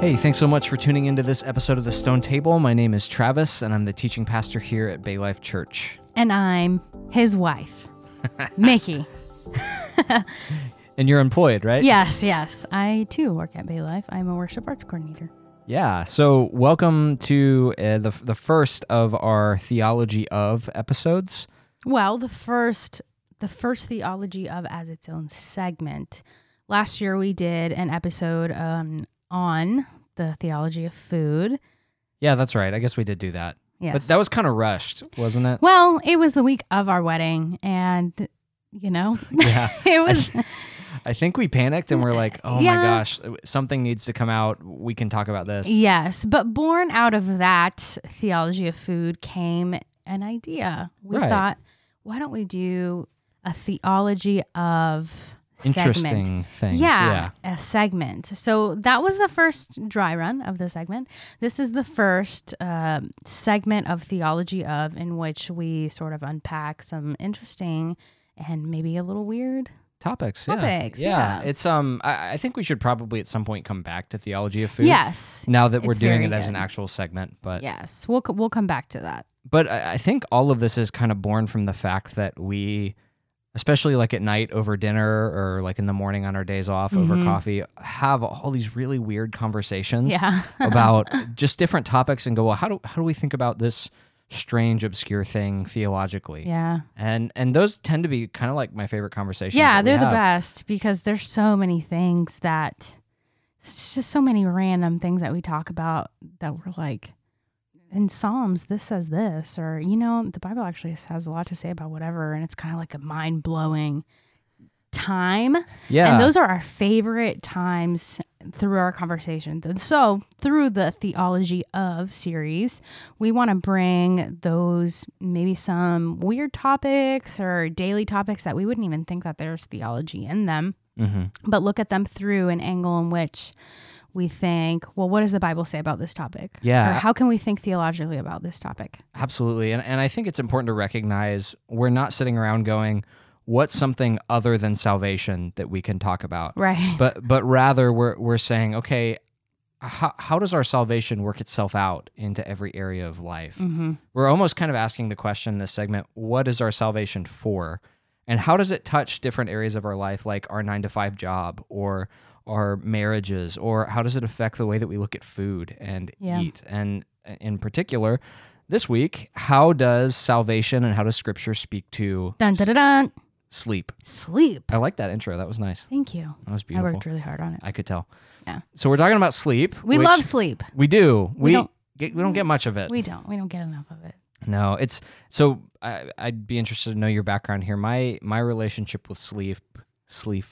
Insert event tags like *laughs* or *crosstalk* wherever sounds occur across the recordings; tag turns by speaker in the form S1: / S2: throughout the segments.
S1: Hey, thanks so much for tuning into this episode of The Stone Table. My name is Travis, and I'm the teaching pastor here at Bay Life Church.
S2: And I'm his wife, Mickey. *laughs*
S1: And you're employed, right?
S2: Yes, yes. I too work at Bay Life. I'm a worship arts coordinator.
S1: Yeah. So, welcome to uh, the the first of our theology of episodes.
S2: Well, the first the first theology of as its own segment. Last year we did an episode on on the theology of food.
S1: Yeah, that's right. I guess we did do that,
S2: Yes.
S1: but that was kind of rushed, wasn't it?
S2: well, it was the week of our wedding and you know, *laughs*
S1: Yeah. *laughs*
S2: it was
S1: I think we panicked and we're like, *laughs* "Oh my gosh, uh, something needs to come out. We can talk about this."
S2: Yes, but born out of that theology of food came an idea. We
S1: Right.
S2: thought, why don't we do a theology of segment?
S1: Interesting things.
S2: Yeah, a segment. So that was the first dry run of the segment. This is the first uh, segment of theology of in which we sort of unpack some interesting and maybe a little weird.
S1: Topics. yeah.
S2: Topics,
S1: Yeah.
S2: yeah.
S1: It's um. I, I think we should probably at some point come back to theology of food.
S2: Yes.
S1: Now that we're doing it as an actual segment, but
S2: Yes. We'll we'll come back to that.
S1: but I I think all of this is kind of born from the fact that we, especially like at night over dinner or like in the morning on our days off over
S2: Mhm.
S1: coffee, have all these really weird conversations
S2: Yeah. *laughs*
S1: about just different topics and go, well, how do how do we think about this strange, obscure thing theologically?
S2: yeah.
S1: And and those tend to be kind of like my favorite conversations.
S2: Yeah, they're the best because there's so many things that it's just so many random things that we talk about that we're like in Psalms this says this or you know the Bible actually has a lot to say about whatever and it's kind of like a mind-blowing time
S1: Yeah.
S2: and those are our favorite times through our conversations. And so, through the Theology of series, we want to bring those maybe some weird topics or daily topics that we wouldn't even think that there's theology in them,
S1: hmm
S2: but look at them through an angle in which we think, well, what does the Bible say about this topic?
S1: Yeah.
S2: Or how can we think theologically about this topic?
S1: Absolutely. And, and I think it's important to recognize we're not sitting around going, what's something other than salvation that we can talk about?
S2: Right. *laughs*
S1: But but rather we're we're saying, okay, how, how does our salvation work itself out into every area of life?
S2: hmm
S1: We're almost kind of asking the question in this segment, what is our salvation for? And how does it touch different areas of our life, like our nine to five job or our marriages, or how does it affect the way that we look at food and
S2: Yeah.
S1: eat? And in particular, this week, how does salvation and how does scripture speak to
S2: Dun, dun, dun,
S1: sleep?
S2: Sleep.
S1: I like that intro. That was nice.
S2: Thank you.
S1: That was beautiful I
S2: worked really hard on it.
S1: I could tell.
S2: Yeah.
S1: So we're talking about sleep.
S2: We love sleep.
S1: We do. We,
S2: We don't-
S1: get, we don't get much of it.
S2: We don't. We don't get enough of it.
S1: no, it's so. I, I'd be interested to know your background here. My my relationship with sleep, sleep,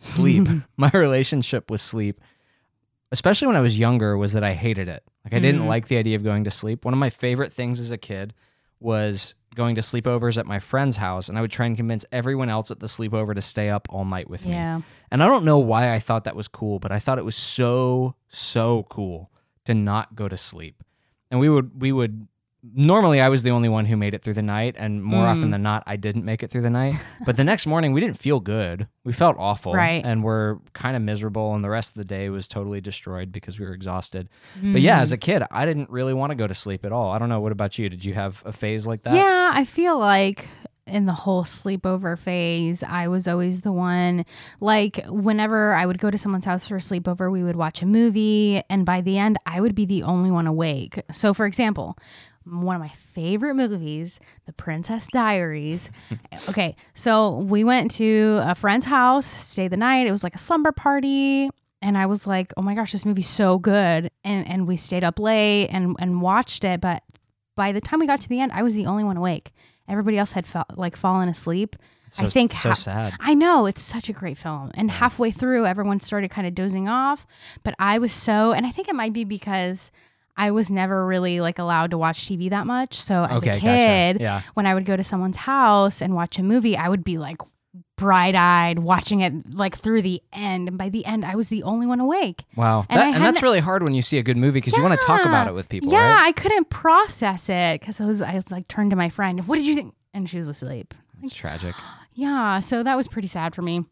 S1: sleep. *laughs* *laughs* my relationship with sleep, especially when I was younger, was that I hated it. Like I didn't
S2: Mhm.
S1: like the idea of going to sleep. One of my favorite things as a kid was going to sleepovers at my friend's house, and I would try and convince everyone else at the sleepover to stay up all night with me.
S2: Yeah.
S1: And I don't know why I thought that was cool, but I thought it was so so cool to not go to sleep. And we would we would normally I was the only one who made it through the night and more often
S2: Mm.
S1: than not I didn't make it through the night. *laughs* but the next morning we didn't feel good. We felt awful
S2: Right.
S1: and we're kind of miserable and the rest of the day was totally destroyed because we were exhausted. But yeah,
S2: Mm.
S1: as a kid, I didn't really want to go to sleep at all. I don't know what about you? Did you have a phase like that?
S2: Yeah, I feel like in the whole sleepover phase, I was always the one. Like, whenever I would go to someone's house for a sleepover, we would watch a movie, and by the end, I would be the only one awake. So, for example, one of my favorite movies, The Princess Diaries. *laughs* okay, so we went to a friend's house, stayed the night. It was like a slumber party. And I was like, oh my gosh, this movie's so good. And and we stayed up late and, and watched it. But by the time we got to the end, I was the only one awake. Everybody else had felt like fallen asleep.
S1: So,
S2: I think
S1: so
S2: ha-
S1: sad.
S2: I know it's such a great film. And halfway through, everyone started kind of dozing off. But I was so, and I think it might be because I was never really like allowed to watch TV that much. So as
S1: okay,
S2: a
S1: gotcha.
S2: kid,
S1: Yeah.
S2: when I would go to someone's house and watch a movie, I would be like bright eyed watching it like through the end. And by the end, I was the only one awake.
S1: Wow.
S2: And
S1: That- and, that's really hard when you see a good movie because you want to talk about it with people,
S2: yeah,
S1: right?
S2: I couldn't process it because I was, I was like turned to my friend. What did you think? And she was asleep.
S1: It's tragic. *gasps*
S2: Yeah, so that was pretty sad for me.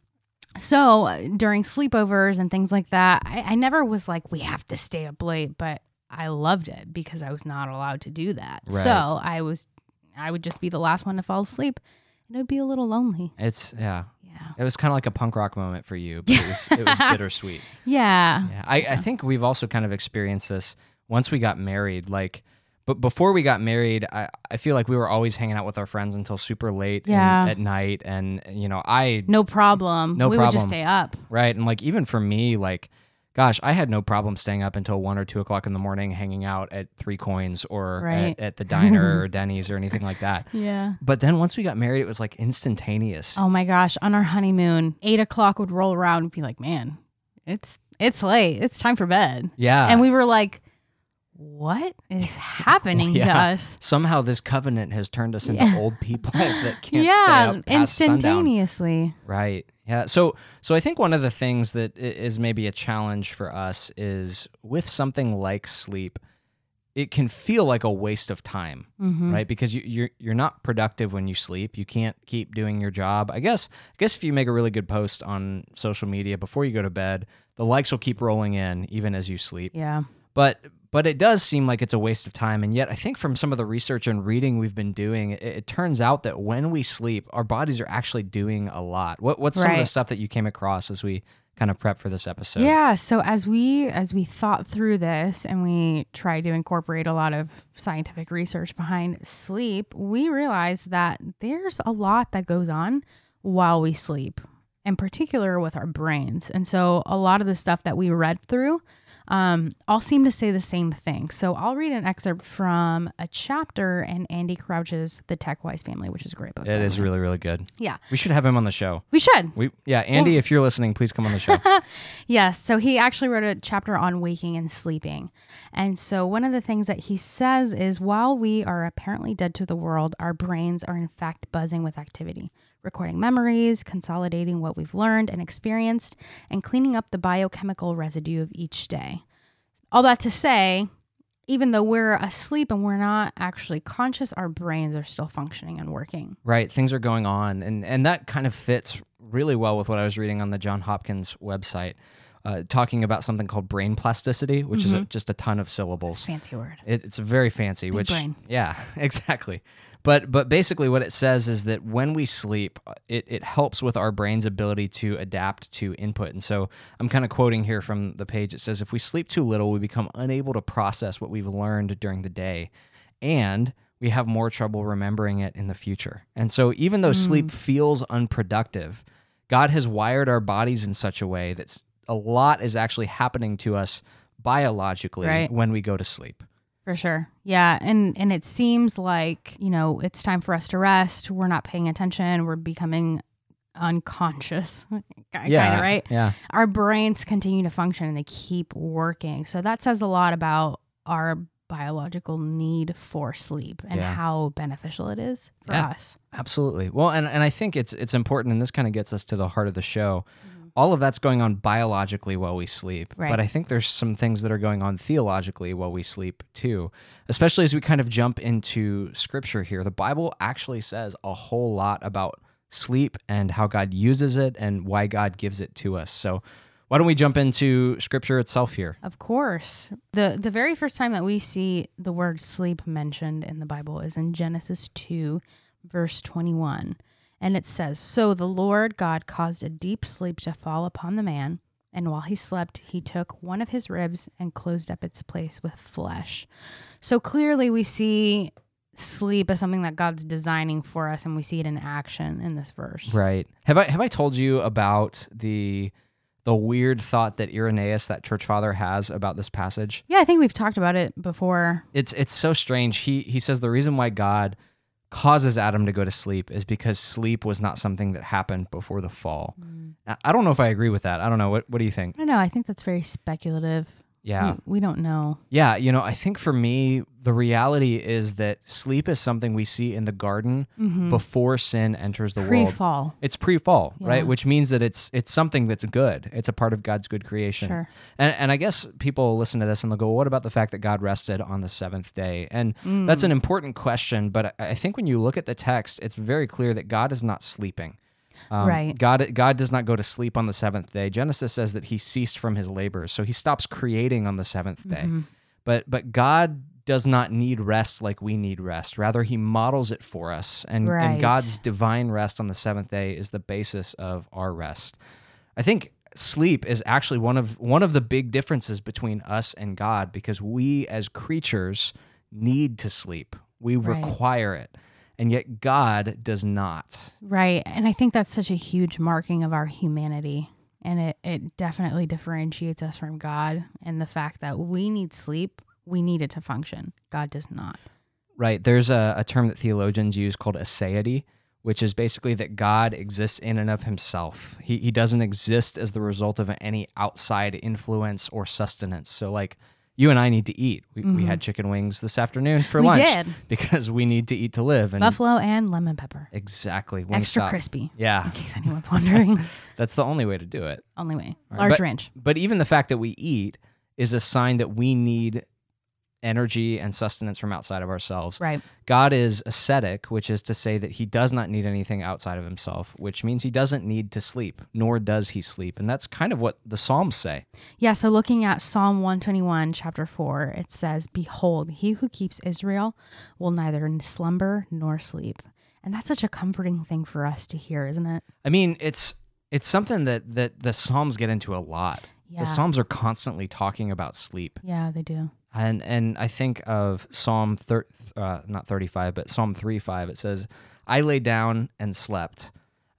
S2: So uh, during sleepovers and things like that, I, I never was like, we have to stay up late, but I loved it because I was not allowed to do that.
S1: Right.
S2: So I was, I would just be the last one to fall asleep, and it would be a little lonely.
S1: It's yeah.
S2: Yeah.
S1: It was kind of like a punk rock moment for you, but it was it was *laughs* bittersweet.
S2: Yeah.
S1: Yeah, I, I think we've also kind of experienced this once we got married. Like, but before we got married, I, I feel like we were always hanging out with our friends until super late in-
S2: Yeah.
S1: at night, and you know, I
S2: No problem.
S1: No
S2: we would just stay up.
S1: right, and like even for me, like, gosh, I had no problem staying up until one or two o'clock in the morning, hanging out at Three Coins or
S2: Right.
S1: at, at the diner *laughs* or Denny's or anything like that.
S2: Yeah.
S1: But then once we got married, it was like instantaneous.
S2: Oh my gosh. On our honeymoon, eight o'clock would roll around and be like, man, it's it's late. It's time for bed.
S1: Yeah,
S2: and we were like, what is *laughs* happening to us?
S1: somehow this covenant has turned us into
S2: Yeah.
S1: old people *laughs* that can't *laughs* stay
S2: yeah,
S1: up past sundown.
S2: instantaneously.
S1: Right. Yeah. So so I think one of the things that is maybe a challenge for us is with something like sleep, it can feel like a waste of time,
S2: Mhm.
S1: right? Because you, you're you're not productive when you sleep. You can't keep doing your job. I guess I guess if you make a really good post on social media before you go to bed, the likes will keep rolling in even as you sleep
S2: Yeah.
S1: but but it does seem like it's a waste of time and yet i think from some of the research and reading we've been doing it, it turns out that when we sleep our bodies are actually doing a lot what, what's some of the stuff that you came across as we kind of prep for this episode
S2: Yeah. So as we as we thought through this and we tried to incorporate a lot of scientific research behind sleep, we realized that there's a lot that goes on while we sleep, in particular with our brains. And so a lot of the stuff that we read through um, all seem to say the same thing. So I'll read an excerpt from a chapter in Andy Crouch's The Tech Wise Family, which is a great book.
S1: It is
S2: way.
S1: really really good
S2: Yeah.
S1: we should have him on the show
S2: We should.
S1: we yeah andy if you're listening please come on the show *laughs*
S2: Yes. So he actually wrote a chapter on waking and sleeping. And so one of the things that he says is while we are apparently dead to the world, our brains are in fact buzzing with activity, recording memories, consolidating what we've learned and experienced, and cleaning up the biochemical residue of each day. All that to say, even though we're asleep and we're not actually conscious, our brains are still functioning and working.
S1: right things are going on and and that kind of fits really well with what i was reading on the john hopkins website uh, talking about something called brain plasticity which is a, just a ton of syllables
S2: Fancy word.
S1: It, it's very fancy, which
S2: brain.
S1: yeah, *laughs* exactly. But but basically, what it says is that when we sleep, uh, it it helps with our brain's ability to adapt to input. And so I'm kind of quoting here from the page. It says, "If we sleep too little, we become unable to process what we've learned during the day, and we have more trouble remembering it in the future." And so even though sleep feels unproductive, God has wired our bodies in such a way that a lot is actually happening to us biologically
S2: Right.
S1: when we go to sleep.
S2: For sure. Yeah, and and it seems like, you know, it's time for us to rest. We're not paying attention. We're becoming unconscious. *laughs* kind of, right?
S1: Yeah.
S2: Our brains continue to function and they keep working. So that says a lot about our biological need for sleep and
S1: Yeah.
S2: how beneficial it is for
S1: Yeah.
S2: us.
S1: Absolutely. Well, and, and I think it's it's important, and this kind of gets us to the heart of the show. All of that's going on biologically while we sleep,
S2: Right.
S1: but I think there's some things that are going on theologically while we sleep too. Especially as we kind of jump into scripture here, the Bible actually says a whole lot about sleep and how God uses it and why God gives it to us. So, why don't we jump into scripture itself here?
S2: Of course. The the very first time that we see the word sleep mentioned in the Bible is in Genesis 2 verse 21. And it says, "So the Lord God caused a deep sleep to fall upon the man, and while he slept, he took one of his ribs and closed up its place with flesh." So clearly we see sleep as something that God's designing for us and we see it in action in this verse.
S1: Right. Have I have I told you about the the weird thought that Irenaeus, that church father, has about this passage?
S2: Yeah, I think we've talked about it before.
S1: It's it's so strange. He he says the reason why God causes Adam to go to sleep is because sleep was not something that happened before the fall. Mm. I- I don't know if I agree with that. I don't know. What what do you think?
S2: I don't know, I think that's very speculative.
S1: Yeah.
S2: We, we don't know.
S1: Yeah, you know, I think for me, the reality is that sleep is something we see in the garden mm-hmm. before sin enters the
S2: Pre
S1: world.
S2: fall.
S1: It's pre-fall,
S2: Yeah.
S1: right? Which means that it's it's something that's good. It's a part of God's good creation.
S2: Sure.
S1: And and I guess people listen to this and they'll go, well, "What about the fact that God rested on the seventh day?" And that's mm. an important question. But I I think when you look at the text, it's very clear that God is not sleeping. Um,
S2: Right.
S1: God God does not go to sleep on the seventh day. Genesis says that he ceased from his labors, so he stops creating on the seventh day.
S2: Mhm.
S1: But but God does not need rest like we need rest. Rather, he models it for us. And,
S2: Right.
S1: and God's divine rest on the seventh day is the basis of our rest. I think sleep is actually one of one of the big differences between us and God because we as creatures need to sleep. We
S2: Right.
S1: require it. And yet God does not.
S2: Right. And I think that's such a huge marking of our humanity. And it, it definitely differentiates us from God and the fact that we need sleep. We need it to function. God does not.
S1: Right. There's a, a term that theologians use called aseity, which is basically that God exists in and of himself. He, he doesn't exist as the result of any outside influence or sustenance. So, like, you and I need to eat. We, we had chicken wings this afternoon for
S2: Mm-hmm. We
S1: lunch
S2: did. *laughs*
S1: because we need to eat to live. And
S2: Buffalo and lemon pepper.
S1: exactly.
S2: Extra
S1: Wingstop.
S2: crispy.
S1: Yeah,
S2: In case anyone's wondering. *laughs*
S1: that's the only way to do it.
S2: Only way.
S1: Right,
S2: Large
S1: but-
S2: ranch.
S1: But even the fact that we eat is a sign that we need energy and sustenance from outside of ourselves.
S2: Right.
S1: God is ascetic, which is to say that he does not need anything outside of himself, which means he doesn't need to sleep, nor does he sleep. And that's kind of what the Psalms say.
S2: Yeah, so looking at Psalm 121, chapter 4, it says, Behold, he who keeps Israel will neither slumber nor sleep. And that's such a comforting thing for us to hear, isn't it?
S1: I mean, it's it's something that that the Psalms get into a lot.
S2: Yeah.
S1: The Psalms are constantly talking about sleep.
S2: Yeah, they do.
S1: And and I think of Psalm thir- uh, not 35, but Psalm 3 5. It says, I lay down and slept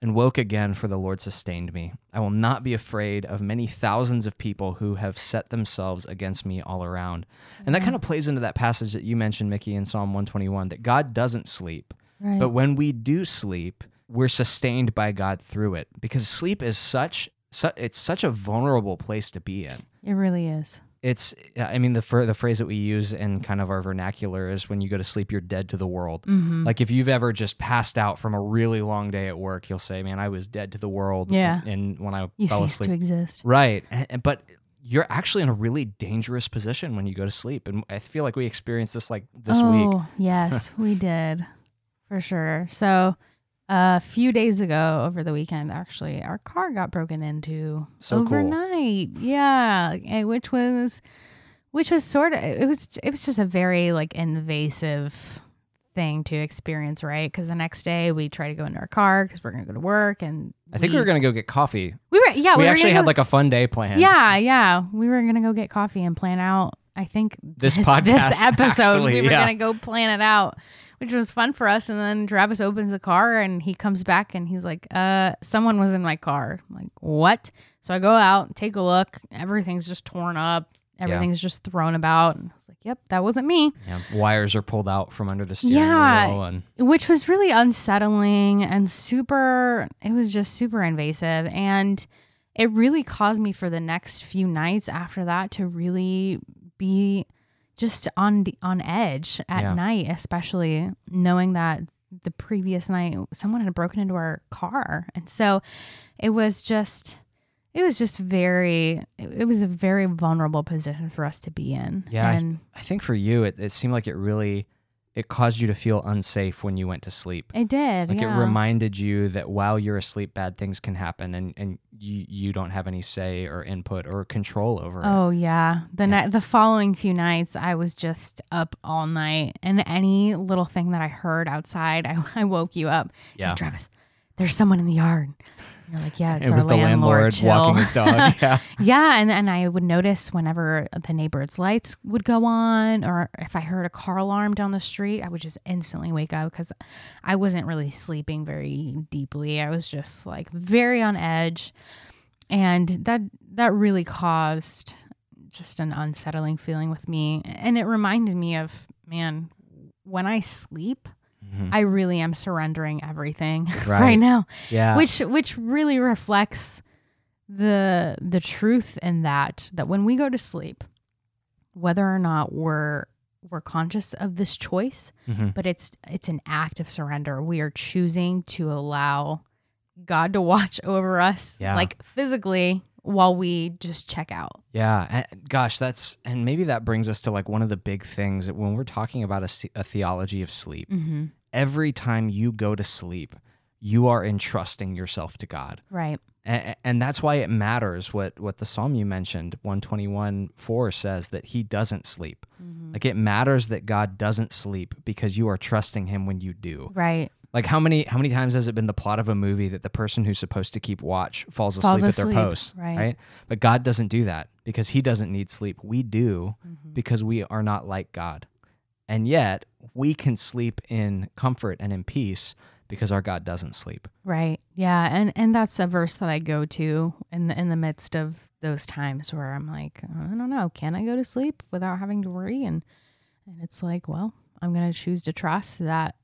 S1: and woke again, for the Lord sustained me. I will not be afraid of many thousands of people who have set themselves against me all around. And that kind of plays into that passage that you mentioned, Mickey, in Psalm 121, that God doesn't sleep.
S2: Right.
S1: But when we do sleep, we're sustained by God through it because sleep is such, su- it's such a vulnerable place to be in
S2: it really is.
S1: It's i mean the fir- the phrase that we use in kind of our vernacular is when you go to sleep you're dead to the world
S2: Mm-hmm.
S1: like if you've ever just passed out from a really long day at work you'll say man i was dead to the world
S2: Yeah.
S1: and when i
S2: You
S1: fell
S2: cease
S1: asleep
S2: to exist.
S1: right and- and- but you're actually in a really dangerous position when you go to sleep and i feel like we experienced this like this
S2: oh,
S1: week
S2: yes, we did. For sure. So a few days ago over the weekend, actually, our car got broken into
S1: So cool.
S2: overnight. Yeah. and Which was which was sort of it was it was just a very like invasive thing to experience, right? Because the next day we try to go into our car because we're gonna go to work, and
S1: i think we, were gonna go get coffee
S2: we were yeah
S1: we,
S2: we,
S1: actually
S2: gonna
S1: had
S2: go-
S1: like a fun day planned
S2: yeah yeah we were gonna go get coffee and plan out. I think
S1: This
S2: this *laughs*
S1: podcast,
S2: episode
S1: actually,
S2: we were
S1: yeah.
S2: gonna go plan it out, which was fun for us. And then Travis opens the car and he comes back and he's like, "Uh, someone was in my car." I'm like, "What?" So I go out, take a look. Everything's just torn up. Everything's just thrown about. And I was like, "Yep, that wasn't me."
S1: yeah, wires are pulled out from under the steering
S2: Yeah.
S1: wheel and
S2: which was really unsettling and super it was just super invasive and it really caused me for the next few nights after that to really be just on the on edge at
S1: Yeah.
S2: night especially knowing that the previous night someone had broken into our car and so it was just it was just very it was a very vulnerable position for us to be in
S1: Yeah, I-
S2: and
S1: I think for you, it, it seemed like it really it caused you to feel unsafe when you went to sleep.
S2: it did
S1: Like
S2: yeah.
S1: it reminded you that while you're asleep, bad things can happen, and and you you don't have any say or input or control over it.
S2: Oh yeah. The
S1: Yeah.
S2: ni- the following few nights I was just up all night and any little thing that I heard outside I, *laughs* I woke you up. It's
S1: Yeah.
S2: like, Travis, there's someone in the yard. And you're like, yeah, it's
S1: it was
S2: our
S1: the
S2: landlord.
S1: landlord walking his dog. *laughs* yeah,
S2: yeah, and and I would notice whenever the neighbor's lights would go on, or if I heard a car alarm down the street, I would just instantly wake up because I wasn't really sleeping very deeply. I was just like very on edge, and that that really caused just an unsettling feeling with me, and it reminded me of man when I sleep.
S1: Mhm.
S2: I really am surrendering everything *laughs*
S1: Right.
S2: right now
S1: yeah.
S2: which which really reflects the the truth in that that when we go to sleep whether or not we're we're conscious of this choice
S1: Mhm.
S2: but it's it's an act of surrender we are choosing to allow god to watch *laughs* over us
S1: Yeah.
S2: like physically while we just check out
S1: Yeah, and gosh, that's and maybe that brings us to like one of the big things that when we're talking about a, a theology of sleep.
S2: mm-hmm.
S1: Every time you go to sleep, you are entrusting yourself to God.
S2: Right.
S1: And, and that's why it matters what, what the psalm you mentioned, 121 4 says that he doesn't sleep.
S2: Mhm.
S1: Like it matters that God doesn't sleep because you are trusting him when you do.
S2: Right.
S1: Like how many how many times has it been the plot of a movie that the person who's supposed to keep watch falls asleep
S2: Falls
S1: at their post,
S2: right.
S1: But God doesn't do that because he doesn't need sleep. We do
S2: Mhm.
S1: because we are not like God. And yet, we can sleep in comfort and in peace because our God doesn't sleep.
S2: Right. Yeah. And and that's a verse that I go to in the in the midst of those times where I'm like, I don't know, can I go to sleep without having to worry? And and it's like, well, I'm gonna choose to trust that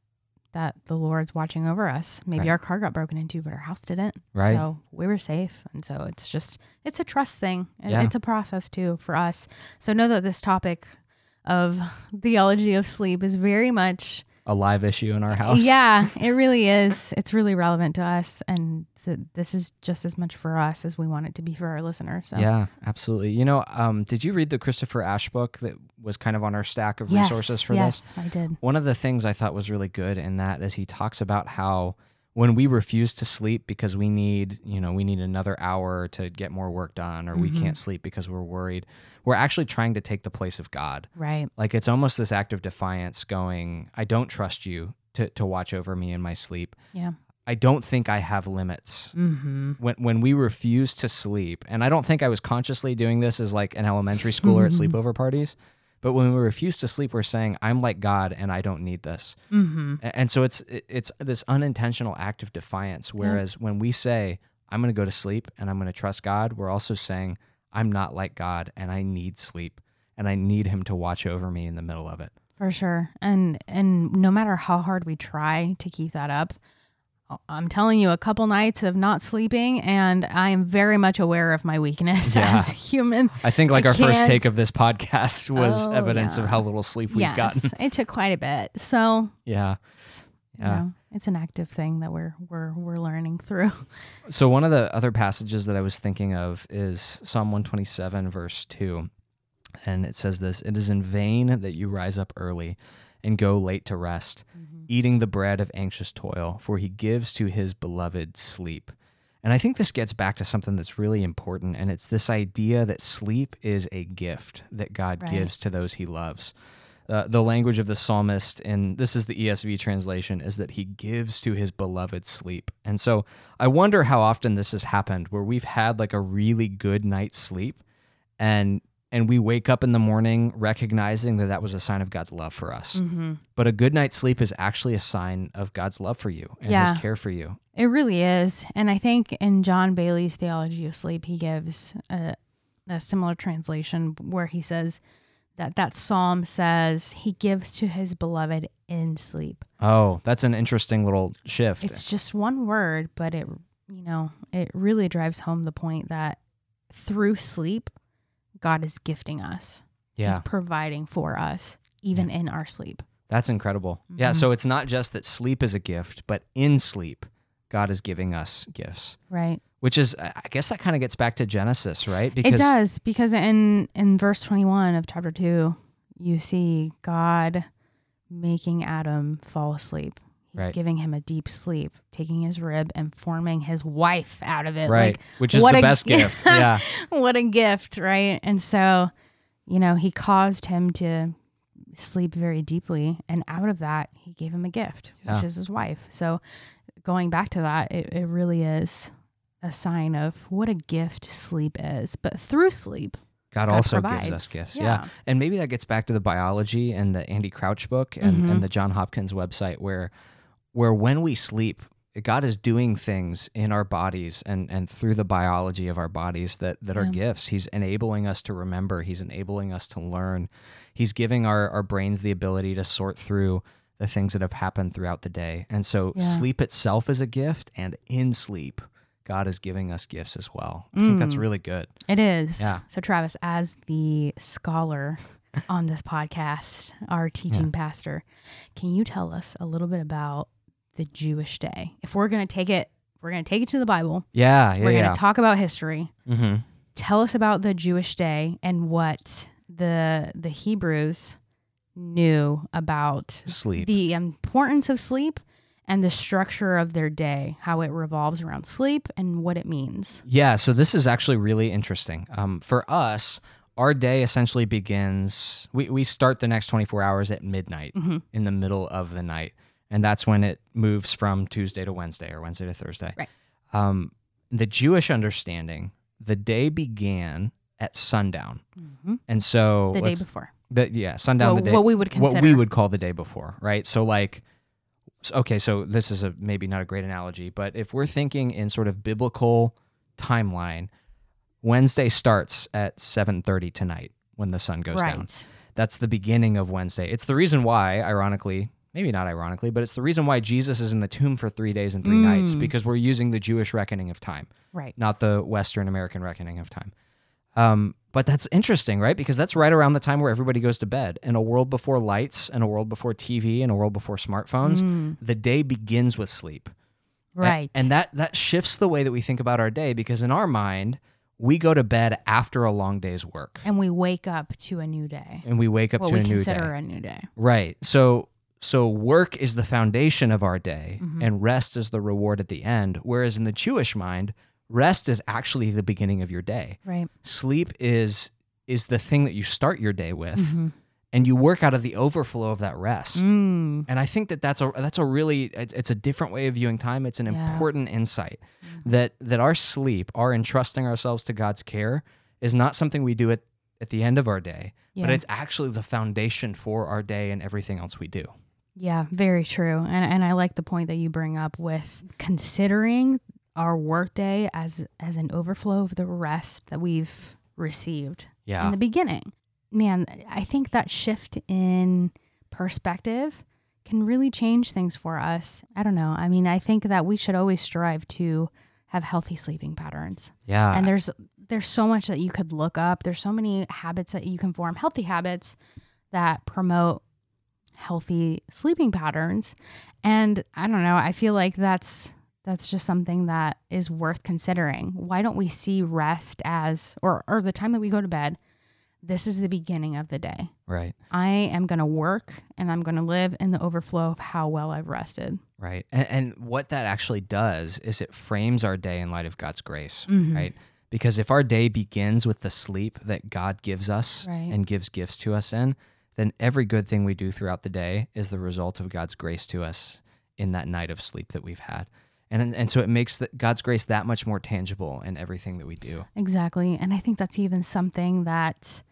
S2: that the Lord's watching over us. Maybe
S1: Right.
S2: our car got broken into, but our house didn't.
S1: Right.
S2: So we were safe. And so it's just it's a trust thing. And
S1: Yeah.
S2: It's a process too for us. So know that this topic of theology of sleep is very much
S1: A live issue in our house.
S2: yeah, *laughs* it really is. It's really relevant to us, and th- this is just as much for us as we want it to be for our listeners. So.
S1: Yeah, absolutely. You know, um, did you read the Christopher Ash book that was kind of on our stack of
S2: Yes,
S1: resources for this?
S2: yes, I did.
S1: One of the things I thought was really good in that is he talks about how when we refuse to sleep because we need, you know, we need another hour to get more work done or we
S2: Mhm.
S1: can't sleep because we're worried, we're actually trying to take the place of God.
S2: Right.
S1: Like it's almost this act of defiance going, I don't trust you to, to watch over me in my sleep.
S2: Yeah.
S1: I don't think I have limits.
S2: Mm-hmm.
S1: When when we refuse to sleep, and I don't think I was consciously doing this as like an elementary *laughs* schooler at sleepover parties, but when we refuse to sleep, we're saying, I'm like God and I don't need this.
S2: Mm-hmm.
S1: And so it's it's this unintentional act of defiance. Whereas when we say, I'm going to go to sleep and I'm going to trust God, we're also saying, I'm not like God and I need sleep and I need Him to watch over me in the middle of it.
S2: For sure. And and no matter how hard we try to keep that up, I'm telling you, a couple nights of not sleeping, and I am very much aware of my weakness *laughs*
S1: Yeah.
S2: as human.
S1: I think like
S2: I
S1: our first
S2: can't-
S1: take of this podcast *laughs* was
S2: Oh,
S1: evidence of how little sleep we've
S2: yes,
S1: gotten.
S2: it took quite a bit. So
S1: Yeah.
S2: you
S1: Yeah.
S2: know, it's an active thing that we're we're we're learning through.
S1: So one of the other passages that I was thinking of is Psalm 127 verse 2. And it says this, it is in vain that you rise up early and go late to rest, eating the bread of anxious toil, for he gives to his beloved sleep. And I think this gets back to something that's really important, and it's this idea that sleep is a gift that God
S2: Right.
S1: gives to those he loves. Uh, the language of the psalmist, and this is the ESV translation, is that he gives to his beloved sleep. And so I wonder how often this has happened where we've had like a really good night's sleep and and we wake up in the morning recognizing that that was a sign of God's love for us.
S2: Mm-hmm.
S1: But a good night's sleep is actually a sign of God's love for you and
S2: Yeah.
S1: his care for you.
S2: It really is. And I think in John Bailey's Theology of Sleep, he gives a, a similar translation where he says that that psalm says he gives to his beloved in sleep.
S1: Oh, that's an interesting little shift.
S2: It's just one word, but it, you know, it really drives home the point that through sleep, God is gifting us.
S1: yeah.
S2: He's providing for us, even in our sleep.
S1: That's incredible. Yeah,
S2: Mhm.
S1: so it's not just that sleep is a gift, but in sleep, God is giving us gifts.
S2: Right.
S1: Which is I guess that kind of gets back to Genesis, right?
S2: it does because in in verse 21 of chapter 2 you see god making adam fall asleep he's
S1: Right.
S2: giving him a deep sleep taking his rib and forming his wife out of it
S1: Right.
S2: like
S1: Which is
S2: what
S1: the
S2: a
S1: best *laughs*
S2: gi-
S1: gift. Yeah. *laughs*
S2: what a gift right and so you know he caused him to sleep very deeply and out of that he gave him a gift
S1: Yeah.
S2: which is his wife so going back to that it, it really is a sign of what a gift sleep is but through sleep
S1: God,
S2: God
S1: also
S2: provides.
S1: gives us gifts.
S2: Yeah.
S1: Yeah. And maybe that gets back to the biology and the Andy Crouch book and,
S2: Mhm.
S1: and the John Hopkins website where where when we sleep, God is doing things in our bodies and, and through the biology of our bodies that, that are gifts. He's enabling us to remember. He's enabling us to learn. He's giving our, our brains the ability to sort through the things that have happened throughout the day. And so
S2: Yeah.
S1: sleep itself is a gift, and in sleep, God is giving us gifts as well. I think that's
S2: Mm.
S1: really good.
S2: It is.
S1: Yeah.
S2: So, Travis, as the scholar on this podcast, our teaching pastor, can you tell us a little bit about the Jewish day? If we're going to take it, we're going to take it to the Bible.
S1: Yeah, yeah,
S2: we're going
S1: yeah.
S2: to talk about history.
S1: mm-hmm.
S2: Tell us about the Jewish day and what the the Hebrews knew about
S1: Sleep.
S2: the importance of sleep and the structure of their day, how it revolves around sleep and what it means.
S1: Yeah, so this is actually really interesting. Um, for us, our day essentially begins, we, we start the next 24 hours at midnight
S2: Mm-hmm.
S1: in the middle of the night. And that's when it moves from Tuesday to Wednesday or Wednesday to Thursday.
S2: Right.
S1: Um, the Jewish understanding, the day began at sundown. And so
S2: The day before.
S1: the, yeah, sundown
S2: What-
S1: the day.
S2: what we would
S1: what we would call the day before, right? So like, okay, so this is a maybe not a great analogy, but if we're thinking in sort of biblical timeline, Wednesday starts at seven thirty tonight when the sun goes down. That's the beginning of Wednesday. It's the reason why, ironically, maybe not ironically, but it's the reason why Jesus is in the tomb for three days and three nights
S2: Mm.
S1: because we're using the Jewish reckoning of time
S2: Right.
S1: not the Western American reckoning of time. Um, but that's interesting, right? Because that's right around the time where everybody goes to bed. In a world before lights, in a world before TV, in a world before smartphones, the day begins with sleep.
S2: Right.
S1: And that that shifts the way that we think about our day because in our mind, we go to bed after a long day's work.
S2: and we wake up to a new day.
S1: And we wake up
S2: What
S1: to
S2: we
S1: a new
S2: consider a new day.
S1: Right. So so work is the foundation of our day
S2: Mm-hmm.
S1: and rest is the reward at the end. Whereas in the Jewish mind, rest is actually the beginning of your day.
S2: Right.
S1: sleep is is the thing that you start your day with
S2: Mhm.
S1: and you work out of the overflow of that rest
S2: Mm.
S1: and i think that that's a that's a really it's, it's a different way of viewing time it's an
S2: Yeah. Mm-hmm.
S1: important insight that that our sleep our entrusting ourselves to god's care is not something we do at at the end of our day but it's actually the foundation for our day and everything else we do
S2: Yeah, very true. And and I like the point that you bring up with considering our workday as as an overflow of the rest that we've received
S1: yeah
S2: in the beginning. Man, I think that shift in perspective can really change things for us. I don't know. I mean, I think that we should always strive to have healthy sleeping patterns.
S1: yeah
S2: and there's there's so much that you could look up there's so many habits that you can form healthy habits that promote healthy sleeping patterns and i don't know i feel like that's that's just something that is worth considering why don't we see rest as or or the time that we go to bed this is the beginning of the day
S1: right
S2: i am going to work and i'm going to live in the overflow of how well i've rested
S1: right and, and what that actually does is it frames our day in light of god's grace
S2: Mhm.
S1: right? Because if our day begins with the sleep that God gives us
S2: Right.
S1: and gives gifts to us in, then every good thing we do throughout the day is the result of God's grace to us in that night of sleep that we've had. And and so it makes the, God's grace that much more tangible in everything that we do.
S2: Exactly. And I think that's even something that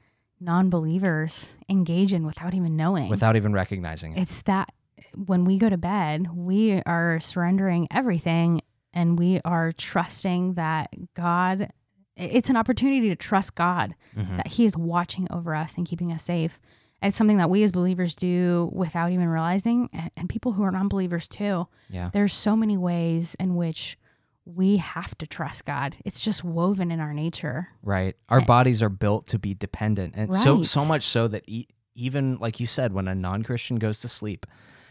S2: non believers engage in without even knowing.
S1: Without even recognizing it.
S2: it's that when we go to bed, we are surrendering everything and we are trusting that God, it's an opportunity to trust God,
S1: Mhm.
S2: that He is watching over us and keeping us safe. And it's something that we as believers do without even realizing, and, and people who are non believers too.
S1: Yeah.
S2: There's so many ways in which we have to trust God. It's just woven in our nature.
S1: Right. Our
S2: Right.
S1: bodies are built to be dependent. And so
S2: Right.
S1: so much so that e- even like you said when a non-Christian goes to sleep,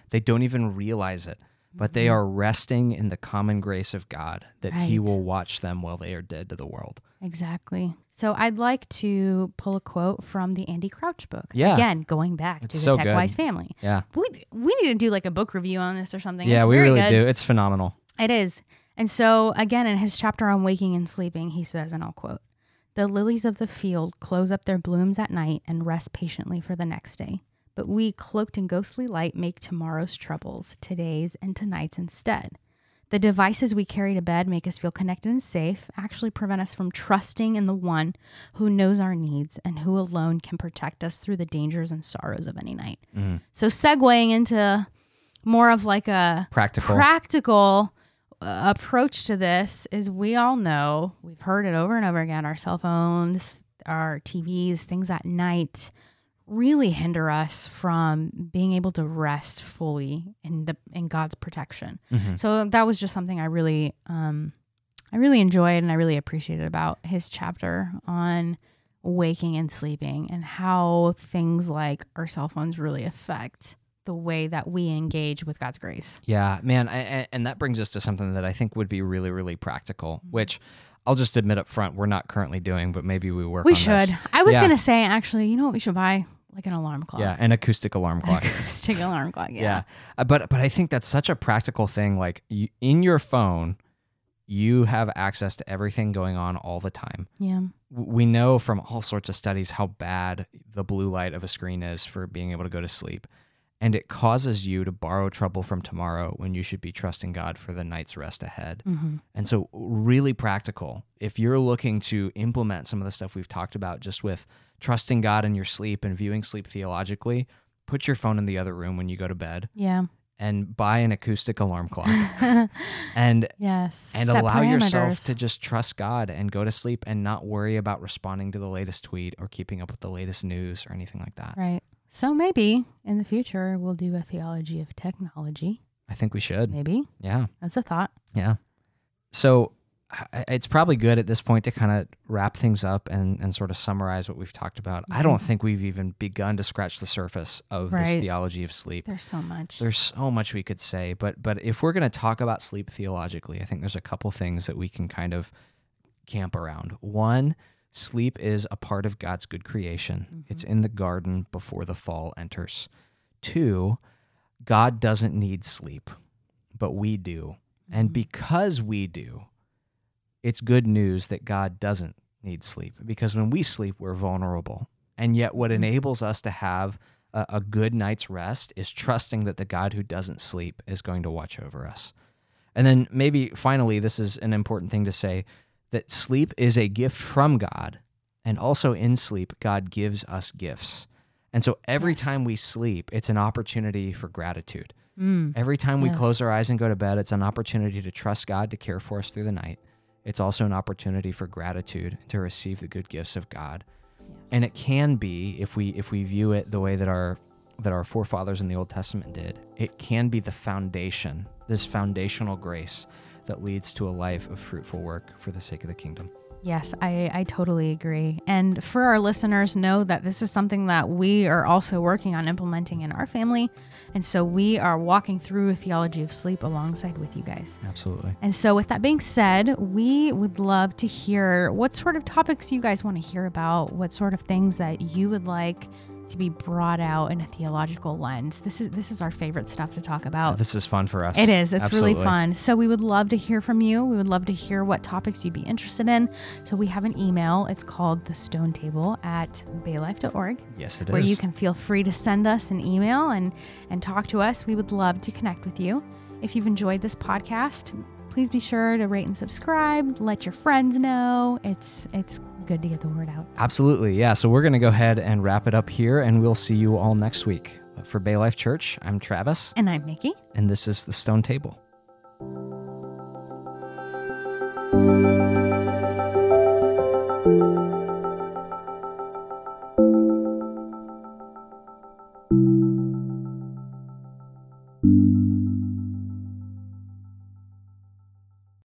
S1: they don't even realize it. But they are resting in the common grace of God that he
S2: Mm-hmm.
S1: Will watch them while they are dead to the world.
S2: Exactly. So I'd like to pull a quote from the Andy Crouch book.
S1: Yeah.
S2: Again, going back
S1: It's
S2: to the
S1: so
S2: Tech. Wise family.
S1: Yeah.
S2: We we need to do like a book review on this or something.
S1: yeah,
S2: It's
S1: we really
S2: good.
S1: do. It's phenomenal.
S2: It is. And so again in his chapter on waking and sleeping, he says, and I'll quote, The lilies of the field close up their blooms at night and rest patiently for the next day. But we, cloaked in ghostly light, make tomorrow's troubles today's and tonight's instead. The devices we carry to bed make us feel connected and safe, actually prevent us from trusting in the one who knows our needs and who alone can protect us through the dangers and sorrows of any night.
S1: Mhm.
S2: So, segueing into more of like a
S1: Practical.
S2: practical uh, approach to this is we all know, we've heard it over and over again, our cell phones, our TVs, things at night really hinder us from being able to rest fully in the in God's protection.
S1: Mhm.
S2: So that was just something I really um I really enjoyed and I really appreciated about his chapter on waking and sleeping and how things like our cell phones really affect the way that we engage with God's grace.
S1: Yeah, man, I, and that brings us to something that I think would be really, really practical.
S2: Mm-hmm.
S1: Which I'll just admit up front, we're not currently doing, but maybe we work.
S2: We
S1: on this.
S2: should. I was
S1: Yeah.
S2: gonna say actually, you know what we should buy? like an alarm clock.
S1: Yeah, an acoustic alarm clock.
S2: Acoustic alarm clock. *laughs* Yeah.
S1: yeah. Uh, but but I think that's such a practical thing. Like you, in your phone, you have access to everything going on all the time.
S2: Yeah.
S1: We know from all sorts of studies how bad the blue light of a screen is for being able to go to sleep. And it causes you to borrow trouble from tomorrow when you should be trusting God for the night's rest ahead.
S2: hmm
S1: And so, really practical. If you're looking to implement some of the stuff we've talked about just with trusting God in your sleep and viewing sleep theologically, put your phone in the other room when you go to bed
S2: Yeah.
S1: and buy an acoustic alarm clock *laughs* and
S2: yes.
S1: and
S2: Set
S1: allow yourself to just trust God and go to sleep and not worry about responding to the latest tweet or keeping up with the latest news or anything like that.
S2: Right. So maybe in the future we'll do a theology of technology.
S1: I think we should.
S2: Maybe
S1: Yeah.
S2: that's a thought.
S1: Yeah. So it's probably good at this point to kind of wrap things up and, and sort of summarize what we've talked about. I don't mm-hmm. think we've even begun to scratch the surface of this theology of sleep.
S2: There's so much.
S1: There's so much we could say, but but if we're going to talk about sleep theologically, I think there's a couple things that we can kind of camp around. One, sleep is a part of God's good creation. It's mm-hmm. in the garden before the fall enters. Two, God doesn't need sleep, but we do. And mm-hmm. because we do, it's good news that God doesn't need sleep because when we sleep, we're vulnerable. And yet, what mm-hmm. enables us to have a, a good night's rest is trusting that the God who doesn't sleep is going to watch over us. And then, maybe finally, this is an important thing to say that sleep is a gift from God. And also, in sleep, God gives us gifts. And so, every
S2: Yes.
S1: time we sleep, it's an opportunity for gratitude.
S2: Mm.
S1: Every time we close our eyes and go to bed, it's an opportunity to trust God to care for us through the night. It's also an opportunity for gratitude to receive the good gifts of God. And it can be if we if we view it the way that our that our forefathers in the Old Testament did, it can be the foundation, this foundational grace that leads to a life of fruitful work for the sake of the kingdom.
S2: Yes, I, I totally agree. And for our listeners, know that this is something that we are also working on implementing in our family. And so we are walking through a theology of sleep alongside with you guys.
S1: Absolutely.
S2: And so, with that being said, we would love to hear what sort of topics you guys want to hear about, what sort of things that you would like to be brought out in a theological lens. This is this is our favorite stuff to talk about.
S1: This is fun for us.
S2: It is. It's really fun. So we would love to hear from you. We would love to hear what topics you'd be interested in. So we have an email. It's called the stone table at baylife.org
S1: Yes, it is.
S2: where you can feel free to send us an email and and talk to us. We would love to connect with you. If you've enjoyed this podcast, please be sure to rate and subscribe. Let your friends know. It's it's good to get the word out.
S1: Absolutely. Yeah. So we're going to go ahead and wrap it up here, and we'll see you all next week. For Bay Life Church, I'm Travis,
S2: And I'm Nikki.
S1: and this is the Stone Table.